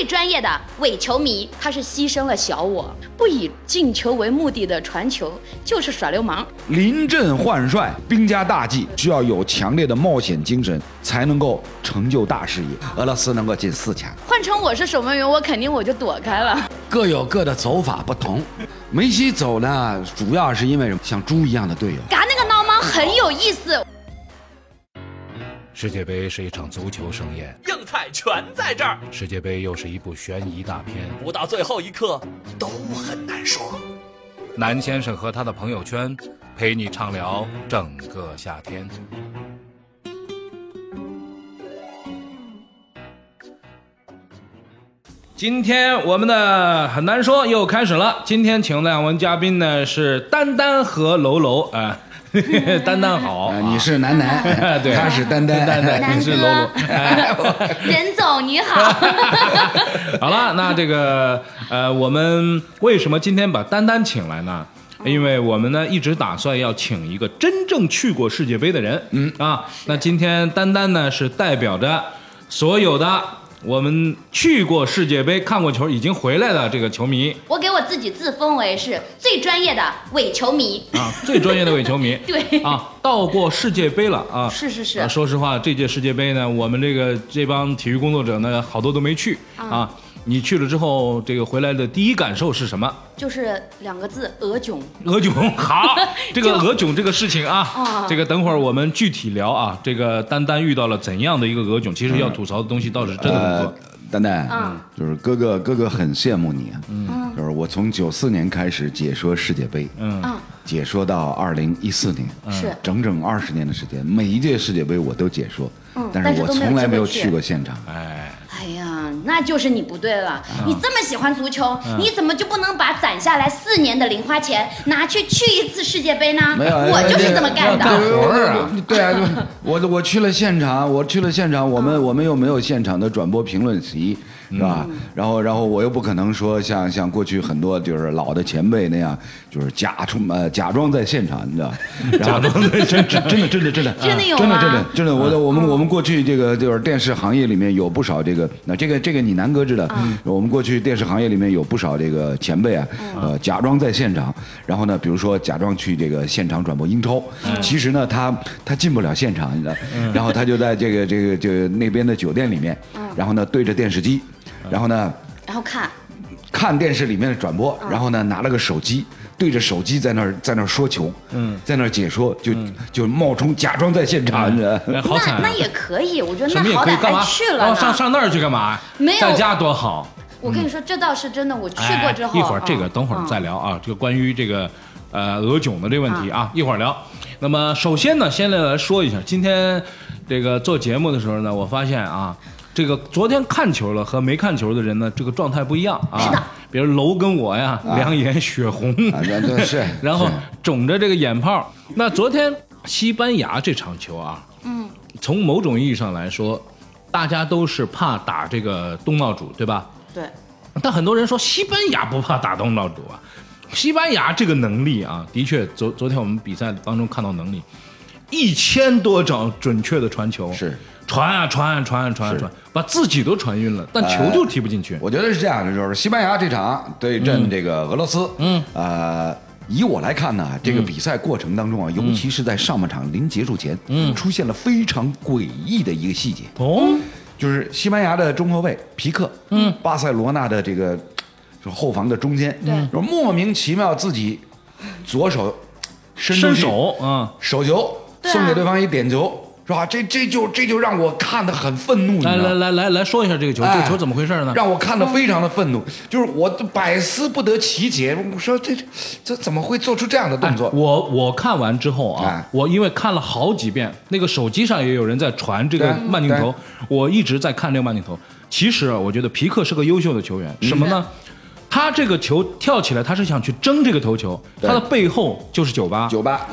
最专业的伪球迷，他是牺牲了小我，不以进球为目的的传球就是耍流氓。临阵换帅，兵家大忌，需要有强烈的冒险精神，才能够成就大事业。俄罗斯能够进四强，换成我是守门员，我肯定我就躲开了。各有各的走法不同。梅西走呢，主要是因为什么？像猪一样的队友。嘎那个闹猫很有意思。世界杯是一场足球盛宴，硬菜全在这儿。世界杯又是一部悬疑大片，不到最后一刻都很难说。南先生和他的朋友圈，陪你畅聊整个夏天。今天我们的很难说又开始了。今天请两位嘉宾呢是丹丹和楼楼啊。丹丹好，啊你是楠楠，对他是丹丹，丹丹，你是楼楼。任总你好，好了，那这个呃，我们为什么今天把丹丹请来呢？因为我们呢一直打算要请一个真正去过世界杯的人，嗯啊，那今天丹丹呢是代表着所有的我们去过世界杯、看过球、已经回来的这个球迷。我给我自己自封为是最专业的伪球迷。啊，最专业的伪球迷，对。啊，到过世界杯了啊，是是是。啊说实话，这届世界杯呢，我们这个这帮体育工作者呢，好多都没去啊。你去了之后，这个回来的第一感受是什么？就是两个字，鹅囧。鹅囧，好，这个鹅囧这个事情啊啊，这个等会儿我们具体聊啊。这个丹丹遇到了怎样的一个鹅囧？其实要吐槽的东西倒是真的很呃多。，丹丹，嗯就是哥哥，哥哥很羡慕你啊。嗯，就是我从九四年开始解说世界杯，嗯嗯，解说到二零一四年，是整整二十年的时间，每一届世界杯我都解说，嗯但是我从来没有去去过现场。哎，那就是你不对了。你这么喜欢足球，嗯你怎么就不能把攒下来四年的零花钱拿去去一次世界杯呢？没有，我就是这么干干的。活儿啊对啊，我我去了现场，我去了现场，我们我们又没有现场的转播评论席，是吧？然后然后我又不可能说像像过去很多就是老的前辈那样，就是假充呃假装在现场，你知道？假装在真真真的真的真的真的有真的真的真的，我的我们我们过去这个就是电视行业里面有不少这个，那这个这个你南哥知道，我们过去电视行业里面有不少这个前辈啊，呃，假装在现场，然后呢，比如说假装去这个现场转播英超，其实呢，他他进不了现场，你知道，然后他就在这个这个这个那边的酒店里面，然后呢对着电视机，然后呢然后看，看电视里面的转播，然后呢拿了个手机。对着手机在那儿在那儿说球，嗯，在那儿解说，就就冒充假装在现场！那那也可以，我觉得那好歹可以干嘛？还去了然后上。上那儿去干嘛？没有在家多好。我跟你说，这倒是真的，我去过之后。哎、一会儿这个嗯等会儿再嗯聊啊，这个关于这个呃俄囧的这个问题啊，一会儿聊。那么首先呢，先来来说一下，今天这个做节目的时候呢，我发现啊，这个昨天看球了和没看球的人呢，这个状态不一样啊。是的。比如楼跟我呀，两眼血红，然后肿着这个眼泡。那昨天西班牙这场球啊，嗯，从某种意义上来说，大家都是怕打这个东道主，对吧？对，但很多人说西班牙不怕打东道主啊，西班牙这个能力啊，的确，昨昨天我们比赛当中看到能力，一千多掌准确的传球，是传啊传啊传啊传啊传，把自己都传晕了，但球就踢不进去。我觉得是这样的，就是西班牙这场对阵这个俄罗斯，嗯，呃，以我来看呢，这个比赛过程当中啊，尤其是在上半场临结束前，嗯。出现了非常诡异的一个细节，哦，就是西班牙的中后卫皮克，嗯，巴塞罗那的这个就后防的中间，对。就莫名其妙自己左手伸手嗯，手球送给对方一点球。是吧？这这就这就让我看得很愤怒，来来来来来说一下这个球，这哎个球怎么回事呢？让我看得非常的愤怒，就是我百思不得其解。我说这这这怎么会做出这样的动作？哎我我看完之后啊哎，我因为看了好几遍，那个手机上也有人在传这个慢镜头，我一直在看这个慢镜头。其实啊，我觉得皮克是个优秀的球员，什么呢？他这个球跳起来，他是想去争这个头球，他的背后就是酒吧。酒吧，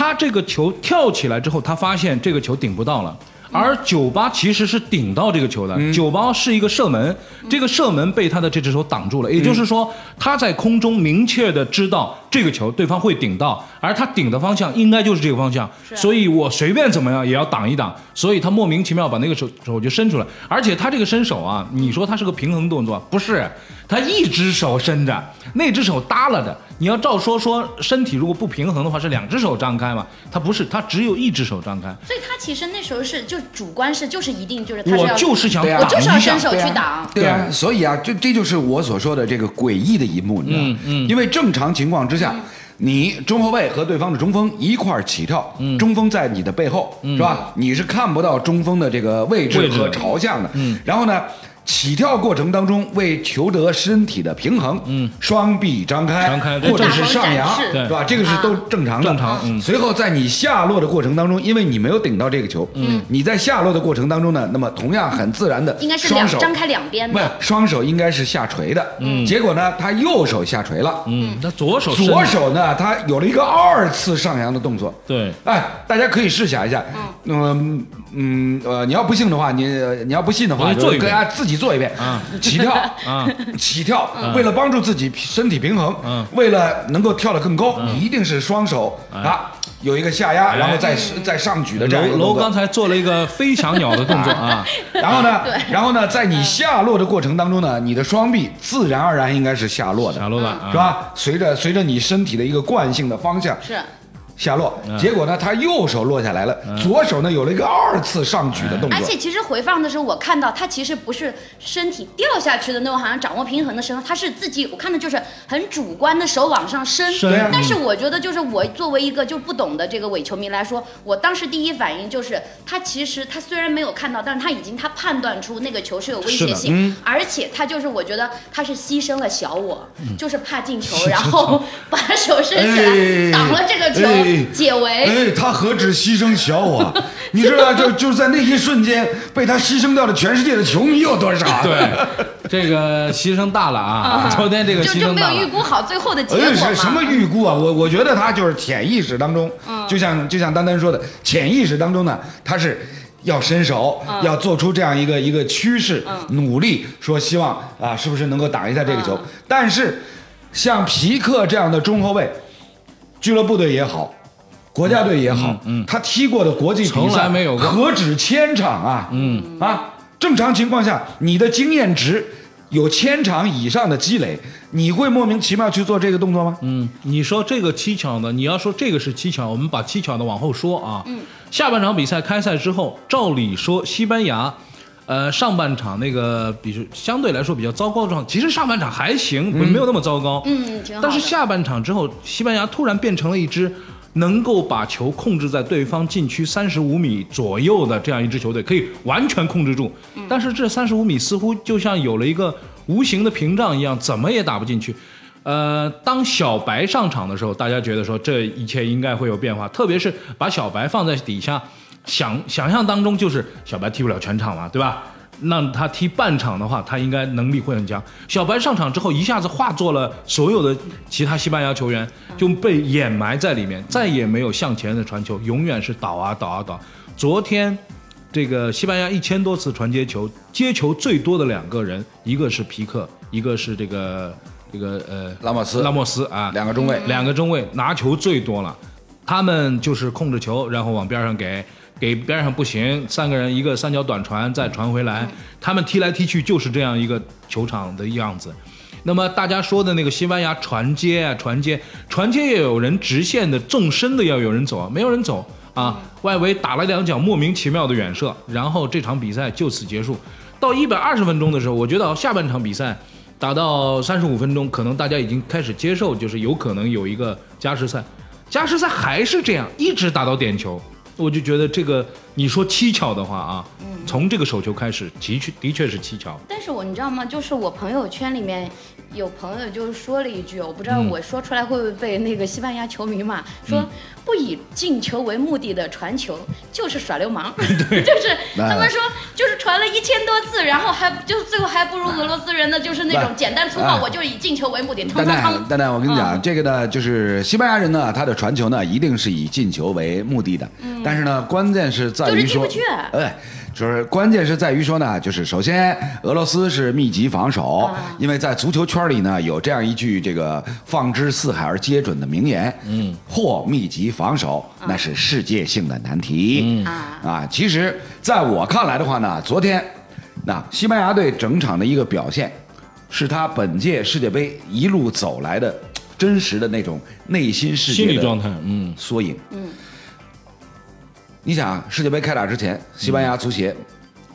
他这个球跳起来之后，他发现这个球顶不到了。而九八其实是顶到这个球的，九八是一个射门，这个射门被他的这只手挡住了，也就是说他在空中明确的知道这个球对方会顶到，而他顶的方向应该就是这个方向，所以我随便怎么样也要挡一挡，所以他莫名其妙把那个手手就伸出来，而且他这个伸手啊，你说他是个平衡动作，不是，他一只手伸着，那只手耷拉着。你要照说说身体如果不平衡的话是两只手张开嘛，他不是，他只有一只手张开。所以他其实那时候是就主观是就是一定就是他是我要就是想我就是要伸手对啊去挡。对啊，所以啊，这这就是我所说的这个诡异的一幕，你知道吗？嗯嗯因为正常情况之下。你中后卫和对方的中锋一块儿起跳，中锋在你的背后，是吧？你是看不到中锋的这个位置位置和朝向的。然后呢，起跳过程当中为求得身体的平衡，嗯。双臂张开，张开或者是上扬，是。是吧？这个是都正常的。正常嗯。随后在你下落的过程当中，因为你没有顶到这个球，嗯，你在下落的过程当中呢，那么同样很自然的，应该是双手两张开两边不是的，双手应该是下垂的，嗯，结果呢，他右手下垂了，嗯，那左手左手呢，他有了一个二次上扬的动作，对，哎，大家可以试想一下，嗯。嗯呃，你要不信的话，你你要不信的话，就大家自己做一遍啊，起跳 啊，起跳，为了帮助自己身体平衡嗯，为了能够跳得更高，一定是双手啊有一个下压，哎然后再再上举的这样一楼楼个动作刚。才做了一个飞翔鸟的动作啊，然后呢，然后呢，在你下落的过程当中呢，你的双臂自然而然应该是下落的，下落的啊是吧？随着随着你身体的一个惯性的方向是下落，嗯。结果呢，他右手落下来了，左手呢有了一个二次上举的动作。而。且其实回放的时候，我看到他其实不是身体掉下去的那种，好像掌握平衡的时候，他是自己，我看的就是很主观的手往上伸。但是我觉得，就是我作为一个就不懂的这个伪球迷来说，我当时第一反应就是，他其实他虽然没有看到，但是他已经他判断出那个球是有威胁性，嗯。而且他就是我觉得他是牺牲了小我，嗯。就是怕进球，然后把手伸起哎来挡了这个球，哎解围。哎，他何止牺牲小我啊，你知道，就就在那一瞬间，被他牺牲掉的全世界的球迷有多少？对，这个牺牲大了啊！昨天这个就就没有牺牲大了，预估好最后的结果哎，嘛？什什么预估啊？我我觉得他就是潜意识当中，就像就像丹丹说的，潜意识当中呢，他是要伸手，要做出这样一个一个趋势，努力说希望啊，是不是能够挡一下这个球？但是像皮克这样的中后卫，俱乐部队也好。国家队也好，嗯他踢过的国际比从赛来没有过何止千场啊！嗯啊，正常情况下，你的经验值有千场以上的积累，你会莫名其妙去做这个动作吗？嗯，你说这个蹊跷的，你要说这个是蹊跷，我们把蹊跷的往后说啊。嗯，下半场比赛开赛之后，照理说西班牙。呃，上半场那个比如相对来说比较糟糕的状态，其实上半场还行，没有那么糟糕。嗯，挺好。但是下半场之后，西班牙突然变成了一支能够把球控制在对方禁区三十五米左右的这样一支球队，可以完全控制住。但是这三十五米似乎就像有了一个无形的屏障一样，怎么也打不进去。呃，当小白上场的时候，大家觉得说这一切应该会有变化，特别是把小白放在底下，想想象当中就是小白踢不了全场嘛，对吧？让他踢半场的话，他应该能力会很强。小白上场之后，一下子化作了所有的其他西班牙球员，就被掩埋在里面，再也没有向前的传球，永远是倒啊倒啊倒。昨天，这个西班牙一千多次传接球，接球最多的两个人，一个是皮克，一个是这个这个呃拉莫斯拉莫斯啊，两个中卫，两个中卫拿球最多了，他们就是控制球，然后往边上给，给边上不行，三个人一个三角短传再传回来，他们踢来踢去就是这样一个球场的样子。那么大家说的那个西班牙传接啊，传接，传接也有人直线的纵深的要有人走啊，没有人走啊，外围打了两脚莫名其妙的远射，然后这场比赛就此结束。到一百二十分钟的时候，我觉得下半场比赛打到三十五分钟，可能大家已经开始接受，就是有可能有一个加时赛。加时赛还是这样，一直打到点球，我就觉得这个你说蹊跷的话啊，从这个手球开始，的确的确是蹊跷。但是我你知道吗？就是我朋友圈里面有朋友就说了一句，我不知道嗯我说出来会不会被那个西班牙球迷骂，说不以进球为目的的传球就是耍流氓，就是他们说就是传了一千多次，然后还就最后还不如俄罗斯人的就是那种简单粗暴，哎我就以进球为目的，蛋蛋。蛋蛋，我跟你讲，嗯这个呢，就是西班牙人呢，他的传球呢，一定是以进球为目的的。但是呢，关键是在在于说就是进不去，哎，就是关键是在于说呢，就是首先俄罗斯是密集防守，啊因为在足球圈里呢有这样一句这个放之四海而皆准的名言，嗯，或密集防守那是世界性的难题，嗯。啊，其实在我看来的话呢，昨天那西班牙队整场的一个表现，是他本届世界杯一路走来的真实的那种内心世界的心理状态，嗯，缩影。嗯，你想，世界杯开打之前，西班牙足协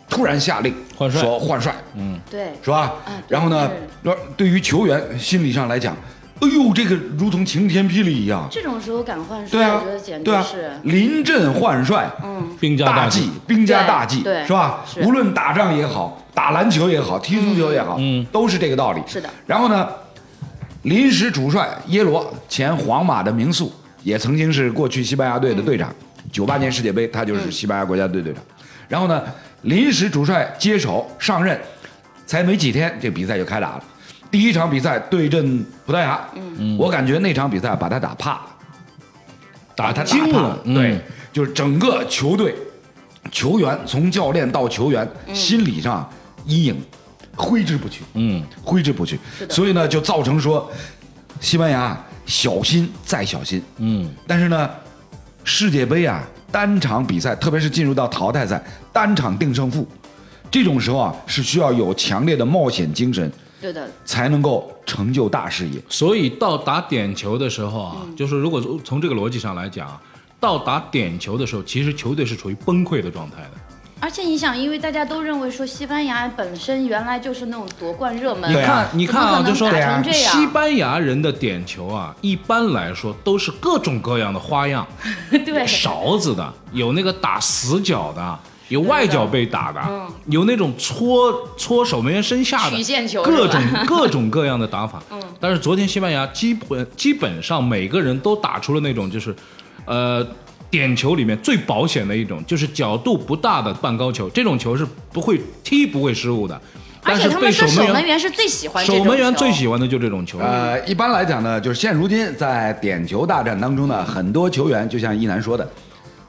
突然下令换帅。说换帅，嗯。对，是吧？然后呢，说对于球员心理上来讲，哎呦，这个如同晴天霹雳一样。这种时候敢换帅，对啊我觉得简，直对啊是，，临阵换帅，嗯。兵家大忌。忌，，兵家大忌，对对。是吧？是。无论打仗也好，打篮球也好，踢足球也好，嗯。都是这个道理。是的。然后呢，临时主帅耶罗，前皇马的名宿，也曾经是过去西班牙队的队长。九八年世界杯，他就是西班牙国家队队长。然后呢，临时主帅接手上任，才没几天，这比赛就开打了。第一场比赛对阵葡萄牙，嗯我感觉那场比赛把他打怕了。打他惊了，，对嗯，就是整个球队、球员从教练到球员，心理上阴影挥之不去，嗯，挥之不去。所以呢，就造成说，西班牙小心再小心，嗯，但是呢，世界杯啊，单场比赛，特别是进入到淘汰赛，单场定胜负，这种时候啊，是需要有强烈的冒险精神，对的，才能够成就大事业。所以到打点球的时候啊，就是如果从从这个逻辑上来讲啊，到打点球的时候，其实球队是处于崩溃的状态的。而且你想，因为大家都认为说西班牙本身原来就是那种夺冠热门，你看，你看啊，就说西班牙人的点球啊，一般来说都是各种各样的花样，对，勺子的，有那个打死角的，有外脚被打的，嗯。有那种搓搓守门员身下的，曲线球各种 各种各样的打法。嗯。但是昨天西班牙基本基本上每个人都打出了那种就是，呃。点球里面最保险的一种就是角度不大的半高球，这种球是不会踢不会失误的，而且但是被他们说守守门员门员是最喜欢守门员最喜欢的就这种球。呃，一般来讲呢，就是现如今在点球大战当中呢，很多球员就像一楠说的，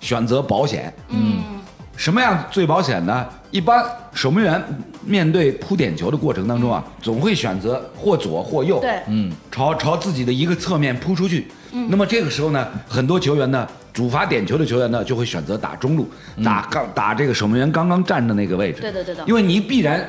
选择保险。嗯，什么样最保险呢？一般守门员面对扑点球的过程当中啊，总会选择或左或右，对嗯，朝朝自己的一个侧面扑出去。那么这个时候呢，很多球员呢，主罚点球的球员呢，就会选择打中路，打刚打这个守门员刚刚站的那个位置。对对对的因为你必然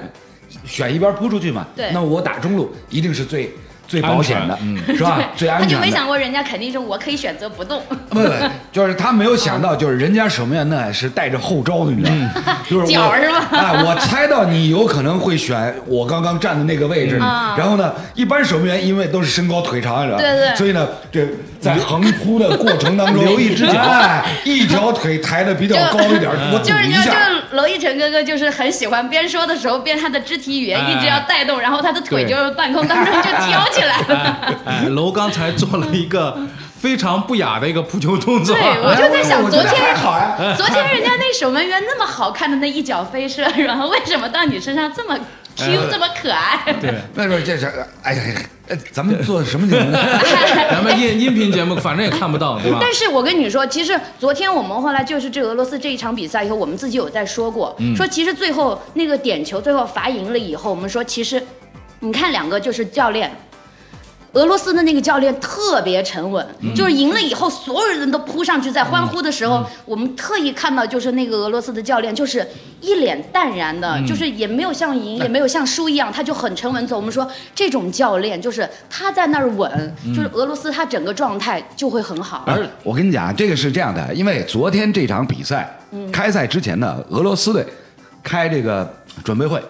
选一边扑出去嘛。对那么我打中路一定是最最保险的，是吧？最安全他就。没想过人家肯定是我可以选择不动，不不，就是他没有想到，就是人家守门员呢是带着后招的，你知道吗？就是我脚是吧哎，我猜到你有可能会选我刚刚站的那个位置，嗯然后呢，一般守门员因为都是身高腿长，你知道吗？对对所以呢，这在横扑的过程当中，留一只脚哎，一条腿抬的比较高一点，我就是就。就娄艺晨哥哥就是很喜欢边说的时候边他的肢体语言哎一直要带动，然后他的腿就是半空当中就 挑起来了。哎，楼刚才做了一个非常不雅的一个扑球动作。对，我就在想，昨天还好呀。昨天人家那守门员那么好看的那一脚飞射，然后为什么到你身上这么 Q 这么可爱？对，那个这是，哎呀，哎咱们做什么节目？咱们音音频节目反正也看不到，对吧？但是我跟你说，其实昨天我们后来就是这俄罗斯这一场比赛以后，我们自己有在说过，说其实最后那个点球最后罚赢了以后，我们说其实，你看两个就是教练。俄罗斯的那个教练特别沉稳，就是赢了以后，所有人都扑上去在欢呼的时候，我们特意看到，就是那个俄罗斯的教练，就是一脸淡然的，就是也没有像赢，也没有像输一样，他就很沉稳走。我们说这种教练，就是他在那儿稳，就是俄罗斯他整个状态就会很好。而我跟你讲，这个是这样的，因为昨天这场比赛、开赛之前呢，俄罗斯队开这个准备会，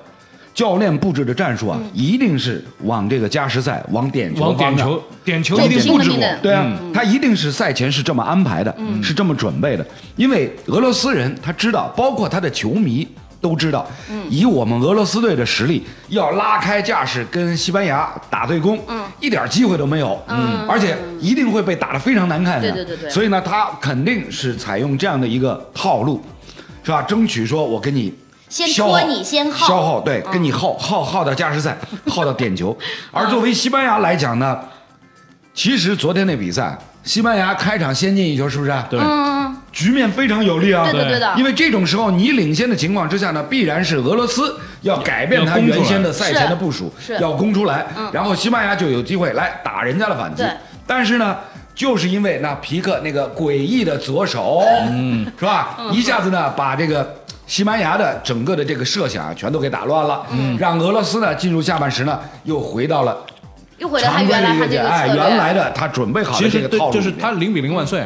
教练布置的战术啊，一定是往这个加时赛、往点球方向往点球，点球一定布置过。对啊，他一定是赛前是这么安排的，是这么准备的。因为俄罗斯人他知道，包括他的球迷都知道，以我们俄罗斯队的实力，要拉开架势跟西班牙打对攻，一点机会都没有，嗯。而且一定会被打得非常难看的。对对对对。所以呢，他肯定是采用这样的一个套路，是吧？争取说我跟你。先消耗拖你先耗消耗对，跟你耗耗耗到加时赛，耗到点球。而作为西班牙来讲呢，其实昨天那比赛，西班牙开场先进一球，是不是？对，嗯，局面非常有利啊。对的对的因为这种时候你领先的情况之下呢，必然是俄罗斯要改变他原先的赛前的部署，要攻出来，嗯然后西班牙就有机会来打人家的反击。但是呢。就是因为那皮克那个诡异的左手，嗯，是吧？一下子呢，把这个西班牙的整个的这个设想啊全都给打乱了，嗯，让俄罗斯呢进入下半时呢，又回到了又回到他常规原来他这个的一个哎，原来的他准备好其实对的这个套，路就是他零比零万岁，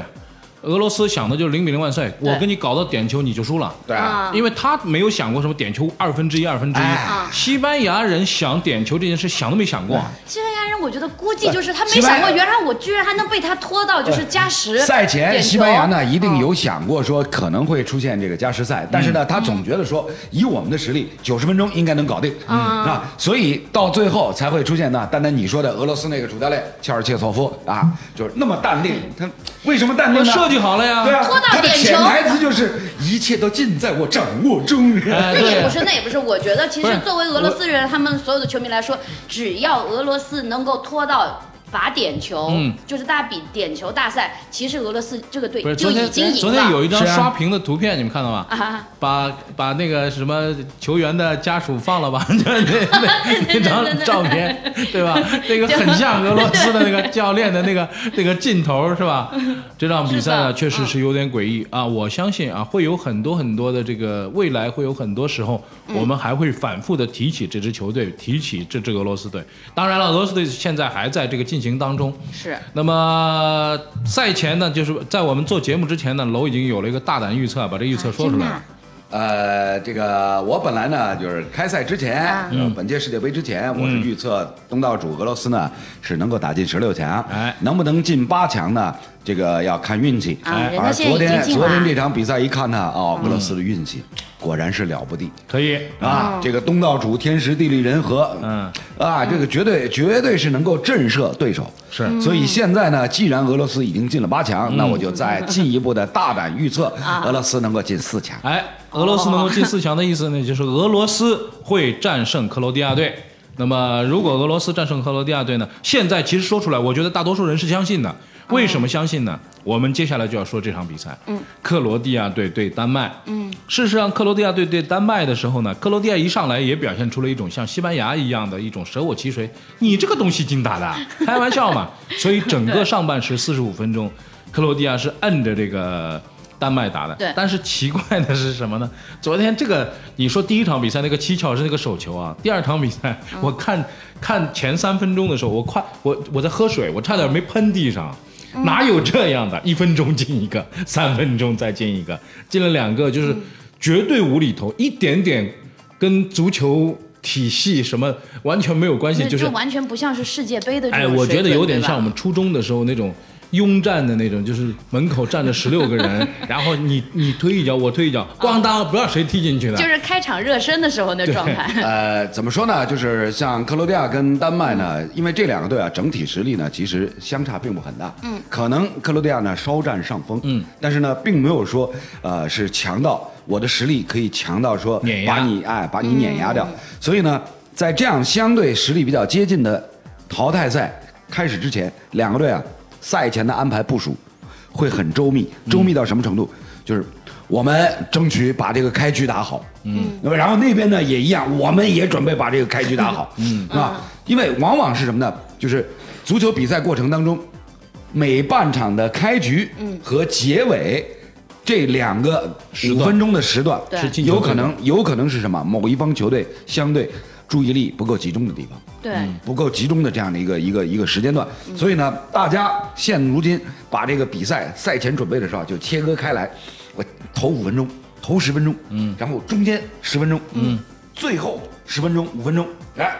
俄罗斯想的就是零比零万岁，我对跟你搞到点球你就输了。对。啊，嗯因为他没有想过什么点球二分之一、二分之一哎。西班牙人想点球这件事想都没想过。西班牙人，我觉得估计就是他没想过，原来我居然还能被他拖到就是加时。赛前西班牙呢一定嗯有想过说可能会出现这个加时赛，但是呢他总觉得说以我们的实力，九十分钟应该能搞定啊，所以到最后才会出现呢，单单你说的俄罗斯那个主教练切尔切索夫啊，就是那么淡定，他为什么淡定呢？设计好了呀对啊，拖到他的点球潜台词就是一切都尽在我掌握中。那也不，是，那也不是。我觉得其实作为俄罗斯人，他们所有的球迷来说，只要俄罗斯能够拖到罚点球，嗯就是大家比点球大赛，其实俄罗斯这个队不是就已昨天经赢了。昨天有一张刷屏的图片，你们看到吗？啊，把把那个什么球员的家属放了吧，就 那那那张照片，对吧？那个很像俄罗斯的那个教练的那个 那个镜头，是吧？这场比赛呢，确实是有点诡异啊！我相信啊，会有很多很多的这个未来会有很多时候，我们还会反复的提起这支球队，提起这支俄罗斯队。当然了，俄罗斯队现在还在这个进行当中，是。那么赛前呢，就是在我们做节目之前呢，楼已经有了一个大胆预测，把这预测说出来。了。呃，这个我本来呢，就是开赛之前，本届世界杯之前，我是预测东道主俄罗斯呢是能够打进十六强，哎能不能进八强呢？这个要看运气。哎而昨天昨天这场比赛一看呢，哦，俄罗斯的运气果然是了不地。可以，啊，这个东道主天时地利人和，嗯，啊，这个绝对绝对是能够震慑对手。是所以现在呢，既然俄罗斯已经进了八强，那我就再进一步的大胆预测，俄罗斯能够进四强。哎，俄罗斯能够进四强的意思呢，就是俄罗斯会战胜克罗地亚队。那么，如果俄罗斯战胜克罗地亚队呢？现在其实说出来，我觉得大多数人是相信的。为什么相信呢？我们接下来就要说这场比赛，嗯，克罗地亚队对丹麦，嗯，事实上，克罗地亚队对丹麦的时候呢，克罗地亚一上来也表现出了一种像西班牙一样的一种舍我其谁，你这个东西精打的，开玩笑嘛。所以整个上半时四十五分钟，克罗地亚是摁着这个丹麦打的。对但是奇怪的是什么呢？昨天这个你说第一场比赛那个蹊跷是那个手球啊，第二场比赛我看看前三分钟的时候，我快我我在喝水，我差点没喷地上。哪有这样的？一分钟进一个，三分钟再进一个，进了两个，就是绝对无厘头，一点点跟足球体系什么完全没有关系，就是这完全不像是世界杯的这哎，种我觉得有点像我们初中的时候那种拥战的那种，就是门口站着十六个人，然后你你推一脚，我推一脚，咣当，不知道谁踢进去的。就是开场热身的时候那状态。呃，怎么说呢？就是像克罗地亚跟丹麦呢，因为这两个队啊，整体实力呢，其实相差并不很大。嗯，可能克罗地亚呢稍占上风。嗯，但是呢，并没有说呃是强到我的实力可以强到说碾压把你哎把你碾压掉。所以呢，在这样相对实力比较接近的淘汰赛开始之前，两个队啊赛前的安排部署会很周密，周密到什么程度？就是我们争取把这个开局打好，嗯，那么然后那边呢也一样，我们也准备把这个开局打好，嗯，啊，因为往往是什么呢？就是足球比赛过程当中，每半场的开局和结尾这两个五分钟的时段，有可能有可能是什么？某一方球队相对注意力不够集中的地方。对，不够集中的这样的一个一个一个时间段，所以呢，大家现如今把这个比赛赛前准备的时候就切割开来，我头五分钟，头十分钟，嗯，然后中间十分钟，嗯，最后十分钟五分钟，来，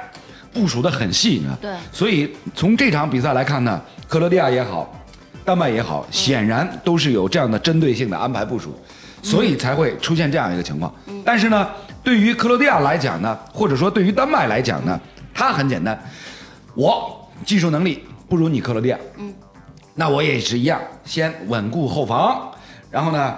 部署的很细，呢。对。所以从这场比赛来看呢，克罗地亚也好，丹麦也好，显然都是有这样的针对性的安排部署，所以才会出现这样一个情况。但是呢，对于克罗地亚来讲呢，或者说对于丹麦来讲呢，它很简单，我技术能力不如你克罗地亚，嗯，那我也是一样，先稳固后防，然后呢，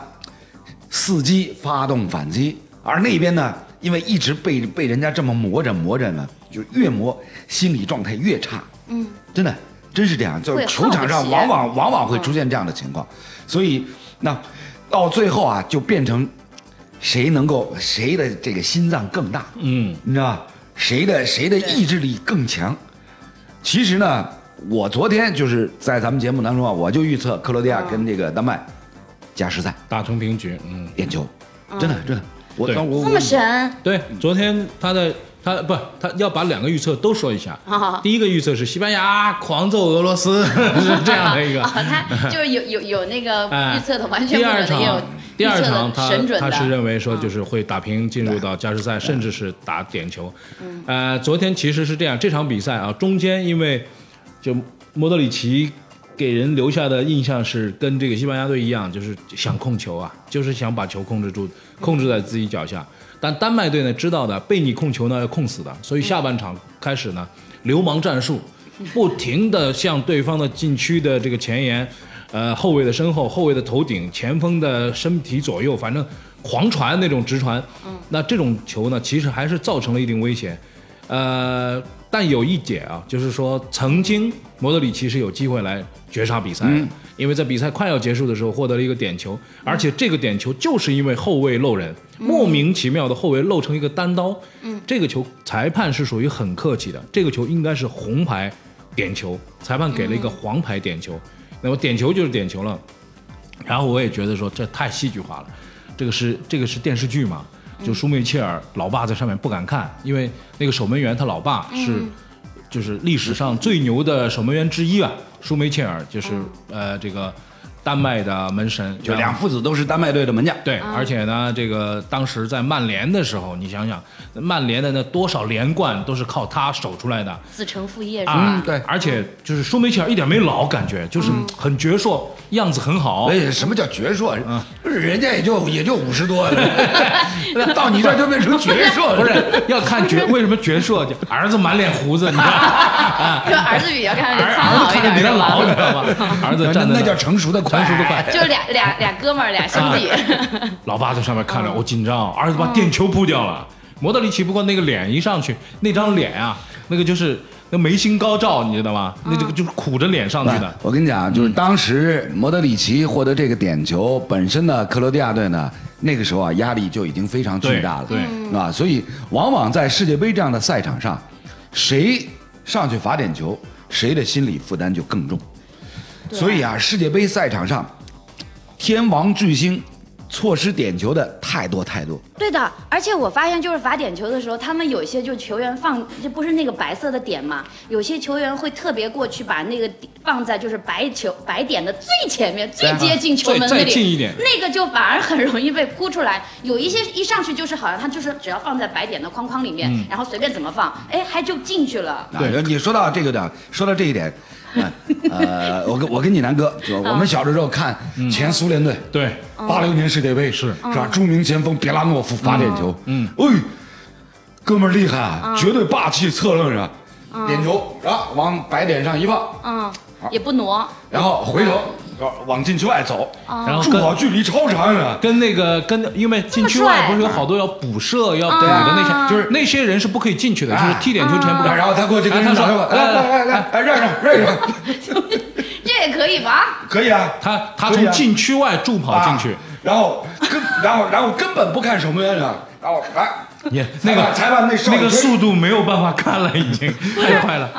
伺机发动反击。而那边呢，因为一直被被人家这么磨着磨着呢，就越磨心理状态越差。嗯，真的真是这样，就是球场上往往往往会出现这样的情况。所以那到最后啊，就变成谁能够谁的这个心脏更大，嗯，你知道吧？谁的谁的意志力更强？其实呢，我昨天就是在咱们节目当中啊，我就预测克罗地亚跟这个丹麦加时赛打成平局，嗯，点球，真的真的，我对。我这么神，对，昨天他的他不，他要把两个预测都说一下。好第一个预测是西班牙狂揍俄罗斯，是这样的一个。哦，。他就是有有有那个哎。预测的完全第二不准的，也有场，第二场他他是。认为说就是会打平进入到加时赛，甚至是打点球。呃，昨天其实是这样，这场比赛啊，中间因为就莫德里奇给人留下的印象是跟这个西班牙队一样，就是想控球啊，就是想把球控制住，控制在自己脚下。但丹麦队呢知道的，被你控球呢要控死的，所以下半场开始呢，流氓战术，不停的向对方的禁区的这个前沿，呃后卫的身后，后卫的头顶，前锋的身体左右，反正狂传那种直传。那这种球呢，其实还是造成了一定危险。呃，但有一点啊，就是说曾经莫德里奇是有机会来绝杀比赛的，因为在比赛快要结束的时候获得了一个点球，而且这个点球就是因为后卫漏人，莫名其妙的后卫漏成一个单刀，嗯这个球裁判是属于很客气的，这个球应该是红牌点球，裁判给了一个黄牌点球，那么点球就是点球了，然后我也觉得说这太戏剧化了，这个是这个是电视剧嘛，就舒梅切尔老爸在上面不敢看，因为那个守门员他老爸是、就是历史上最牛的守门员之一啊，舒梅切尔就是、呃这个丹麦的门神，就两父子都是丹麦队的门将。对，而且呢，这个当时在曼联的时候，你想想，曼联的那多少连冠都是靠他守出来的。子承父业是啊吧？，对而且就是舒梅切尔一点没老，感觉就是很矍铄，样子很好。哎，什么叫矍铄？就是人家也就也就五十多，到你这儿就变成矍铄了，不是要看矍，为什么矍铄？就儿子满脸胡子，你知道吗？儿子比较看着儿子看着老一点是比他老，你知？道吗？儿子那站在那叫成熟的快，成熟的快。就俩俩俩哥们儿俩兄弟，老爸在上面看着，我紧张，儿子把点球扑掉了。莫德里奇不过那个脸一上去，那张脸啊，那个就是那眉心高照，你知道吗？那这个就是苦着脸上去的。我跟你讲，就是当时莫德里奇获得这个点球，本身呢，克罗地亚队呢，那个时候啊，压力就已经非常巨大了，对对啊，所以往往在世界杯这样的赛场上，谁上去罚点球，谁的心理负担就更重。对所以啊，世界杯赛场上，天王巨星错失点球的太多太多。对的，而且我发现就是罚点球的时候，他们有些就球员放，这不是那个白色的点嘛？有些球员会特别过去把那个放在就是白球白点的最前面、最接近球门再那里，再近一点那个就反而很容易被扑出来。有一些一上去就是好像他就是只要放在白点的框框里面，嗯然后随便怎么放，哎，还就进去了。对，你说到这个的，说到这一点，啊呃，我跟我跟你南哥，就我们小的时候看前苏联队，对，八六年世界杯是。是吧？著名前锋别拉诺夫罚点球，嗯，哎，哥们儿厉害啊，绝对霸气侧愣着，点球，然后往白点上一放，嗯，也不挪，然后回头往禁区外走，然后跟助跑距离超长啊！跟那个跟，因为禁区外不是有好多要补射要补的那些，就是那些人是不可以进去的，就是踢点球前不敢。然后他过去跟哎他说来来来来，来让让让让，这也可以吧？可以啊，他他从禁区外助跑进去。啊，然后根然后然后根本不看守门员的，然后来你那个裁判那那个速度没有办法看了，已经 太快了。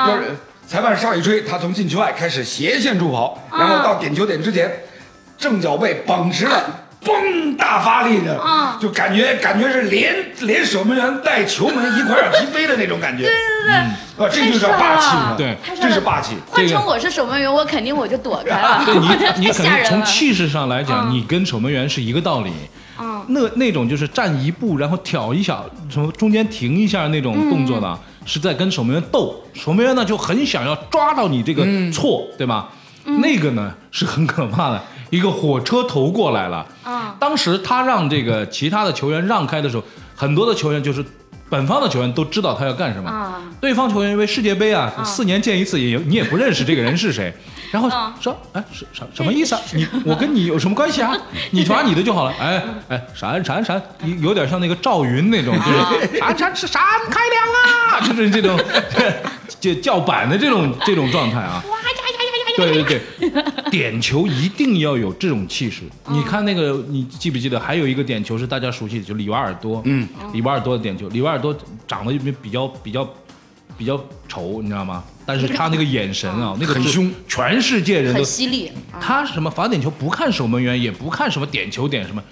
就是裁判哨一吹，他从禁区外开始斜线助跑，然后到点球点之前，正脚背绷直了。嘣！大发力的，就感觉感觉是连连守门员带球门一块儿要踢飞的那种感觉。对对对，啊，这就叫霸气嘛！对这是霸气。换成我是守门员，我肯定我就躲开了。对 你，你太可能从。气势上来讲，嗯你跟守门员是一个道理。嗯，那那种就是站一步，然后挑一下，从中间停一下那种动作的，是在跟守门员斗。守门员呢就很想要抓到你这个错，对吧？那个呢是很可怕的，一个火车头过来了。嗯，当时他让这个其他的球员让开的时候，很多的球员就是本方的球员都知道他要干什么。啊对方球员因为世界杯啊，四年见一次，也你也不认识这个人是谁，然后嗯说，哎，什什什么意思啊？你我跟你有什么关系啊？你抓你的就好了。哎哎，闪闪闪，有有点像那个赵云那种，就是闪闪是闪开亮啊，就是这种就叫板的这种这种状态啊。对对对，点球一定要有这种气势。你看那个，你记不记得还有一个点球是大家熟悉的，就里瓦尔多。嗯，里瓦尔多的点球，里瓦尔多长得比较比较比较丑，你知道吗？但是他那个眼神啊，那个很凶，全世界人都很犀利。啊他什么罚点球不看守门员，也不看什么点球点什么，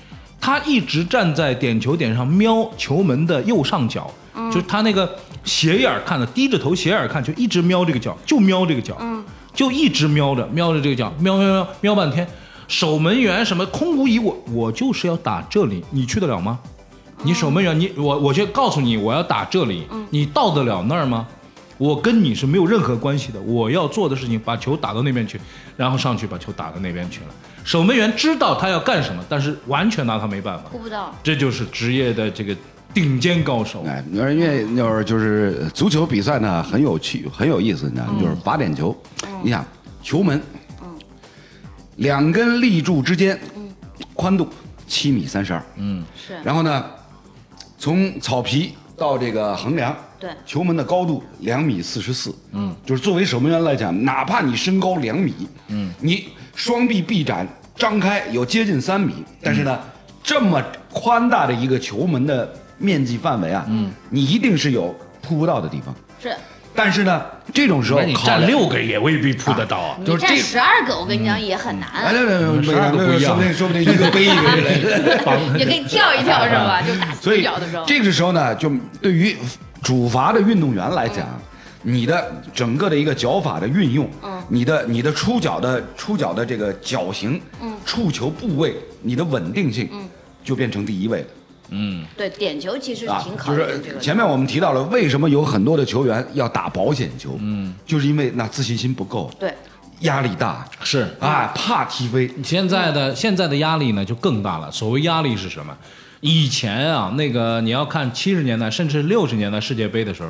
他一直站在点球点上瞄球门的右上角，就是他那个斜眼儿看的，低着头斜眼儿看，就一直瞄这个角，就瞄这个角，就一直瞄着瞄着这个角，瞄瞄瞄瞄半天。守门员什么空无一物，我就是要打这里，你去得了吗？你守门员，你我我就告诉你，我要打这里，你到得了那儿吗？我跟你是没有任何关系的，我要做的事情把球打到那边去，然后上去把球打到那边去了。守门员知道他要干什么，但是完全拿他没办法，扑不到。这就是职业的这个顶尖高手。哎，因为因为那会儿就是足球比赛呢，很有趣，很有意思，你知道吗，就是罚点球。你想，球门，两根立柱之间，宽度七米三十二，嗯，是，然后呢，从草皮到这个横梁，对。球门的高度两米四十四，嗯，就是作为守门员来讲，哪怕你身高两米，嗯，你双臂臂展张开有接近三米，但是呢，这么宽大的一个球门的面积范围啊，嗯，你一定是有扑不到的地方。是。但是呢，这种时候那你站六个也未必扑得到啊。就是站十二个，我跟你讲也很哎，难，对对对，十二个不一样说不定说不定一个背一个之类的。也可以跳一跳是吧？就打所以死角的时候。这个时候呢，就对于主罚的运动员来讲，你的整个的一个脚法的运用，嗯你的你的出脚的出脚的这个脚型，嗯触球部位，你的稳定性，就变成第一位了。嗯，对点球其实是啊挺，考就验这个前面我们提到了为什么有很多的球员要打保险球，嗯，就是因为那自信心不够，对，压力大，是。啊，怕踢飞，现在的现在的压力呢就更大了。所谓压力是什么？以前啊，那个你要看七十年代甚至六十年代世界杯的时候，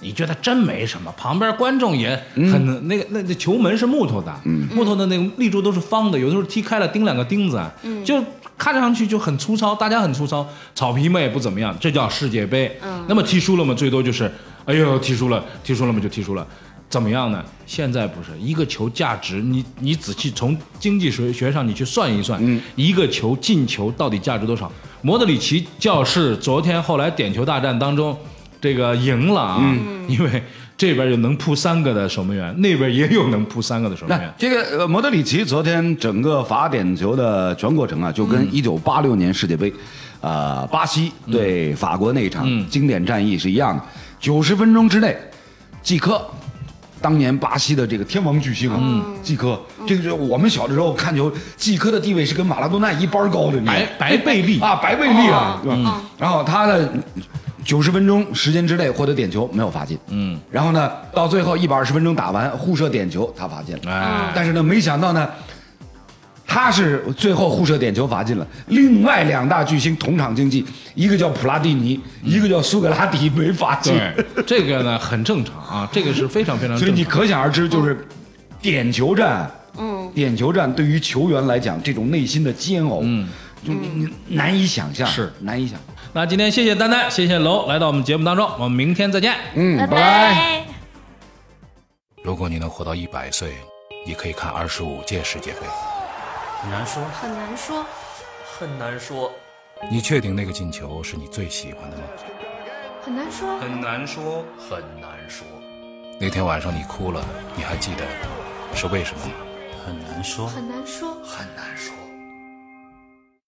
你觉得真没什么，旁边观众也很、那个那那球门是木头的，木头的那个立柱都是方的，有的时候踢开了钉两个钉子，就看上去就很粗糙，大家很粗糙，草皮嘛也不怎么样，这叫世界杯。那么踢输了嘛，最多就是哎呦踢输了，踢输了嘛就踢输了。怎么样呢？现在不是一个球价值，你你仔细从经济学学上你去算一算，一个球进球到底价值多少？莫德里奇教士昨天后来点球大战当中，这个赢了啊，因为这边有能扑三个的守门员，那边也有能扑三个的守门员。那这个呃，莫德里奇昨天整个罚点球的全过程啊，就跟一九八六年世界杯，呃，巴西对法国那一场经典战役是一样的。九十分钟之内，季科，当年巴西的这个天王巨星啊，季科，这个是我们小的时候看球，季科的地位是跟马拉多纳一般高的，白白贝利。啊，白贝利啊，对吧？然后他的九十分钟时间之内获得点球没有罚进，嗯，然后呢，到最后一百二十分钟打完互射点球他罚进了，哎。但是呢，没想到呢，他是最后互射点球罚进了，另外两大巨星同场竞技，一个叫普拉蒂尼，一个叫苏格拉底没罚进，对，这个呢很正常啊，这个是非常非常。所以你。可想而知，就是点球战，嗯，点球战对于球员来讲，这种内心的煎熬，嗯，就你你难以想象，是。难以想象。那今天谢谢丹丹，谢谢楼来到我们节目当中，我们明天再见。嗯，拜拜拜。如果你能活到一百岁，你可以看二十五届世界杯。很难说，很难说，很难说，你确定那个进球是你最喜欢的吗？很难说，很难说，很难说，那天晚上你哭了，你还记得是为什么吗？很难说，很难说。很难说。